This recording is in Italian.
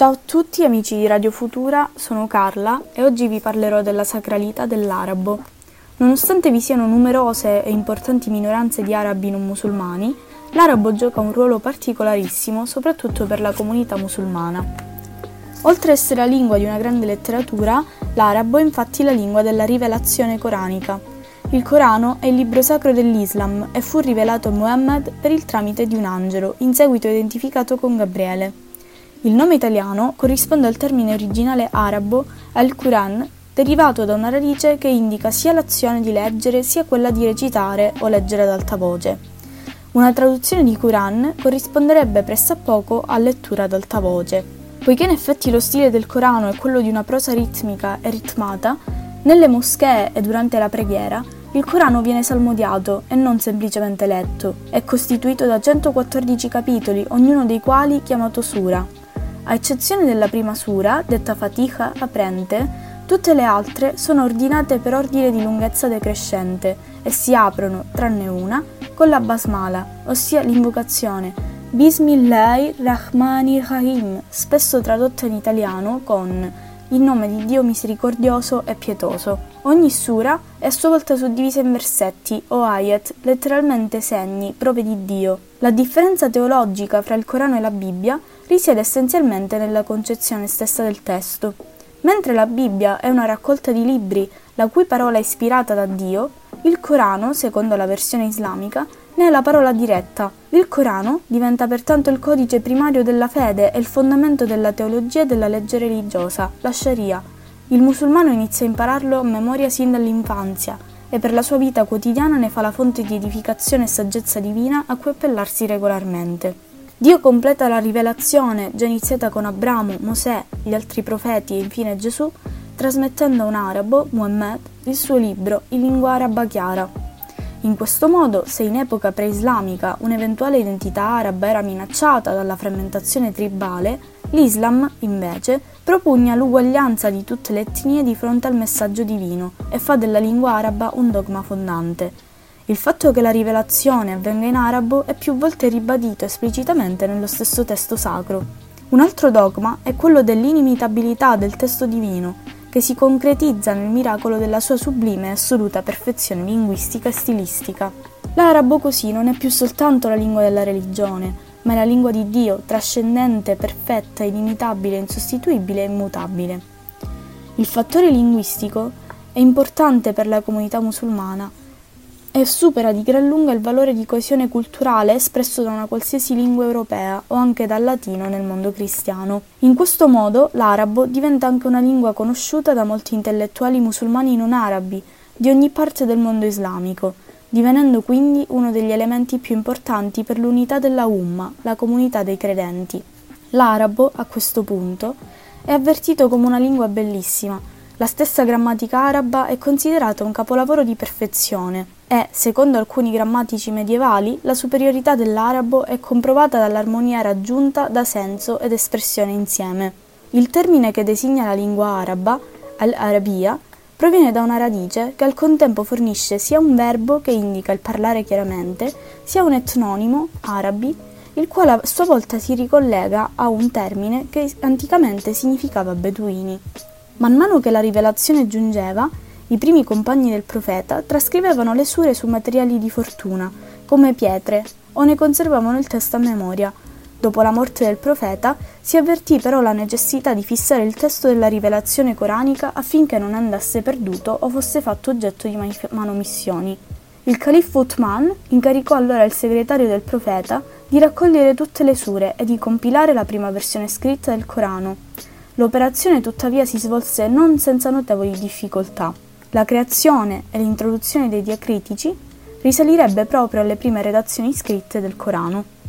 Ciao a tutti amici di Radio Futura, sono Carla e oggi vi parlerò della sacralità dell'arabo. Nonostante vi siano numerose e importanti minoranze di arabi non musulmani, l'arabo gioca un ruolo particolarissimo soprattutto per la comunità musulmana. Oltre ad essere la lingua di una grande letteratura, l'arabo è infatti la lingua della rivelazione coranica. Il Corano è il libro sacro dell'Islam e fu rivelato a Muhammad per il tramite di un angelo, in seguito identificato con Gabriele. Il nome italiano corrisponde al termine originale arabo al-Quran, derivato da una radice che indica sia l'azione di leggere sia quella di recitare o leggere ad alta voce. Una traduzione di Quran corrisponderebbe pressappoco a lettura ad alta voce. Poiché in effetti lo stile del Corano è quello di una prosa ritmica e ritmata, nelle moschee e durante la preghiera il Corano viene salmodiato e non semplicemente letto. È costituito da 114 capitoli, ognuno dei quali chiamato sura. A eccezione della prima sura, detta Fatiha aprente, tutte le altre sono ordinate per ordine di lunghezza decrescente e si aprono, tranne una, con la basmala, ossia l'invocazione Bismillahirrahmanirrahim, spesso tradotta in italiano con in nome di Dio misericordioso e pietoso. Ogni sura è a sua volta suddivisa in versetti o ayat, letteralmente segni, prove di Dio. La differenza teologica fra il Corano e la Bibbia risiede essenzialmente nella concezione stessa del testo. Mentre la Bibbia è una raccolta di libri la cui parola è ispirata da Dio, il Corano, secondo la versione islamica, ne è la parola diretta. Il Corano diventa pertanto il codice primario della fede e il fondamento della teologia e della legge religiosa, la Sharia. Il musulmano inizia a impararlo a memoria sin dall'infanzia e per la sua vita quotidiana ne fa la fonte di edificazione e saggezza divina a cui appellarsi regolarmente. Dio completa la rivelazione già iniziata con Abramo, Mosè, gli altri profeti e infine Gesù, trasmettendo a un arabo, Muhammad, il suo libro in lingua araba chiara. In questo modo, se in epoca preislamica un'eventuale identità araba era minacciata dalla frammentazione tribale, l'Islam, invece, propugna l'uguaglianza di tutte le etnie di fronte al messaggio divino e fa della lingua araba un dogma fondante il fatto che la rivelazione avvenga in arabo è più volte ribadito esplicitamente nello stesso testo sacro. Un altro dogma è quello dell'inimitabilità del testo divino, che si concretizza nel miracolo della sua sublime e assoluta perfezione linguistica e stilistica. L'arabo così non è più soltanto la lingua della religione, ma è la lingua di Dio, trascendente, perfetta, inimitabile, insostituibile e immutabile. Il fattore linguistico è importante per la comunità musulmana e supera di gran lunga il valore di coesione culturale espresso da una qualsiasi lingua europea o anche dal latino nel mondo cristiano. In questo modo l'arabo diventa anche una lingua conosciuta da molti intellettuali musulmani non arabi di ogni parte del mondo islamico, divenendo quindi uno degli elementi più importanti per l'unità della Umma, la comunità dei credenti. L'arabo, a questo punto, è avvertito come una lingua bellissima, la stessa grammatica araba è considerata un capolavoro di perfezione e, secondo alcuni grammatici medievali, la superiorità dell'arabo è comprovata dall'armonia raggiunta da senso ed espressione insieme. Il termine che designa la lingua araba, al-arabia, proviene da una radice che al contempo fornisce sia un verbo che indica il parlare chiaramente, sia un etnonimo, arabi, il quale a sua volta si ricollega a un termine che anticamente significava beduini. Man mano che la rivelazione giungeva, i primi compagni del profeta trascrivevano le sure su materiali di fortuna, come pietre, o ne conservavano il testo a memoria. Dopo la morte del profeta si avvertì però la necessità di fissare il testo della rivelazione coranica affinché non andasse perduto o fosse fatto oggetto di manomissioni. Il califfo Uthman incaricò allora il segretario del profeta di raccogliere tutte le sure e di compilare la prima versione scritta del Corano. L'operazione tuttavia si svolse non senza notevoli difficoltà. La creazione e l'introduzione dei diacritici risalirebbe proprio alle prime redazioni scritte del Corano.